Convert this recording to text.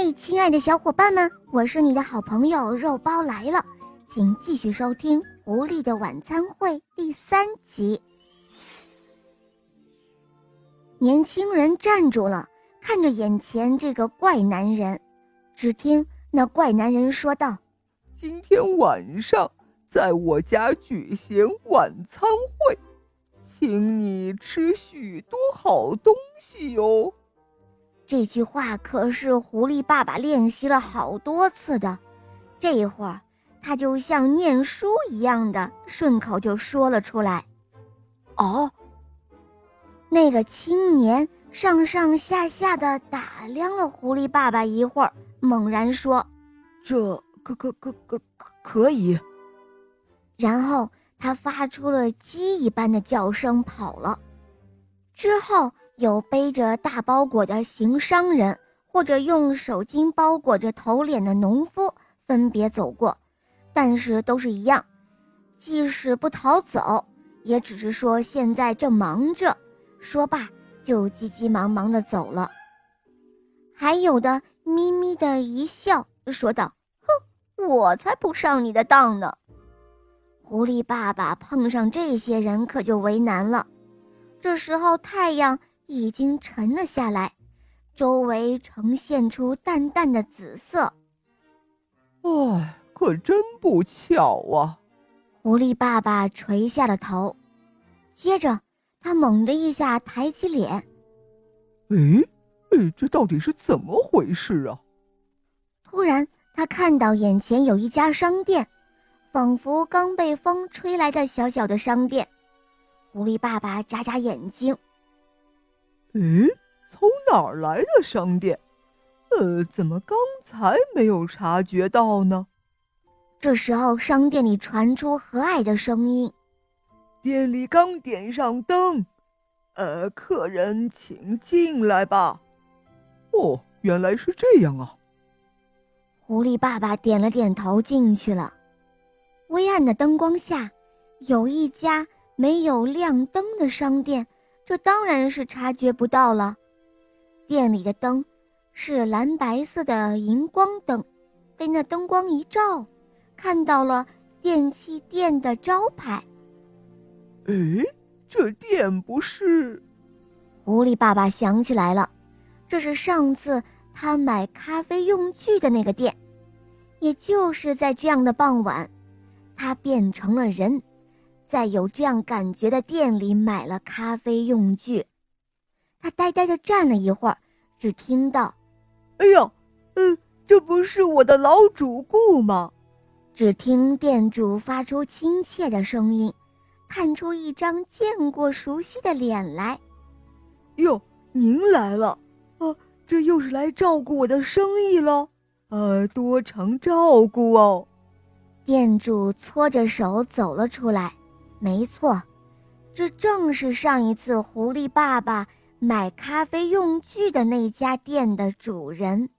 嘿，亲爱的小伙伴们，我是你的好朋友肉包来了，请继续收听《狐狸的晚餐会》第三集。年轻人站住了，看着眼前这个怪男人。只听那怪男人说道：“今天晚上在我家举行晚餐会，请你吃许多好东西哟。”这句话可是狐狸爸爸练习了好多次的，这一会儿他就像念书一样的顺口就说了出来。哦，那个青年上上下下的打量了狐狸爸爸一会儿，猛然说：“这可可可可可可以。”然后他发出了鸡一般的叫声跑了。之后。有背着大包裹的行商人，或者用手巾包裹着头脸的农夫分别走过，但是都是一样，即使不逃走，也只是说现在正忙着。说罢，就急急忙忙的走了。还有的咪咪的一笑，说道：“哼，我才不上你的当呢。”狐狸爸爸碰上这些人可就为难了。这时候太阳。已经沉了下来，周围呈现出淡淡的紫色。唉，可真不巧啊！狐狸爸爸垂下了头，接着他猛地一下抬起脸。哎，哎，这到底是怎么回事啊？突然，他看到眼前有一家商店，仿佛刚被风吹来的小小的商店。狐狸爸爸眨眨眼睛。诶，从哪儿来的商店？呃，怎么刚才没有察觉到呢？这时候，商店里传出和蔼的声音：“店里刚点上灯，呃，客人请进来吧。”哦，原来是这样啊！狐狸爸爸点了点头，进去了。微暗的灯光下，有一家没有亮灯的商店。这当然是察觉不到了。店里的灯是蓝白色的荧光灯，被那灯光一照，看到了电器店的招牌。哎，这店不是……狐狸爸爸想起来了，这是上次他买咖啡用具的那个店。也就是在这样的傍晚，他变成了人。在有这样感觉的店里买了咖啡用具，他呆呆地站了一会儿，只听到：“哎呀，呃，这不是我的老主顾吗？”只听店主发出亲切的声音，探出一张见过熟悉的脸来：“哟，您来了，啊，这又是来照顾我的生意喽？呃，多承照顾哦。”店主搓着手走了出来。没错，这正是上一次狐狸爸爸买咖啡用具的那家店的主人。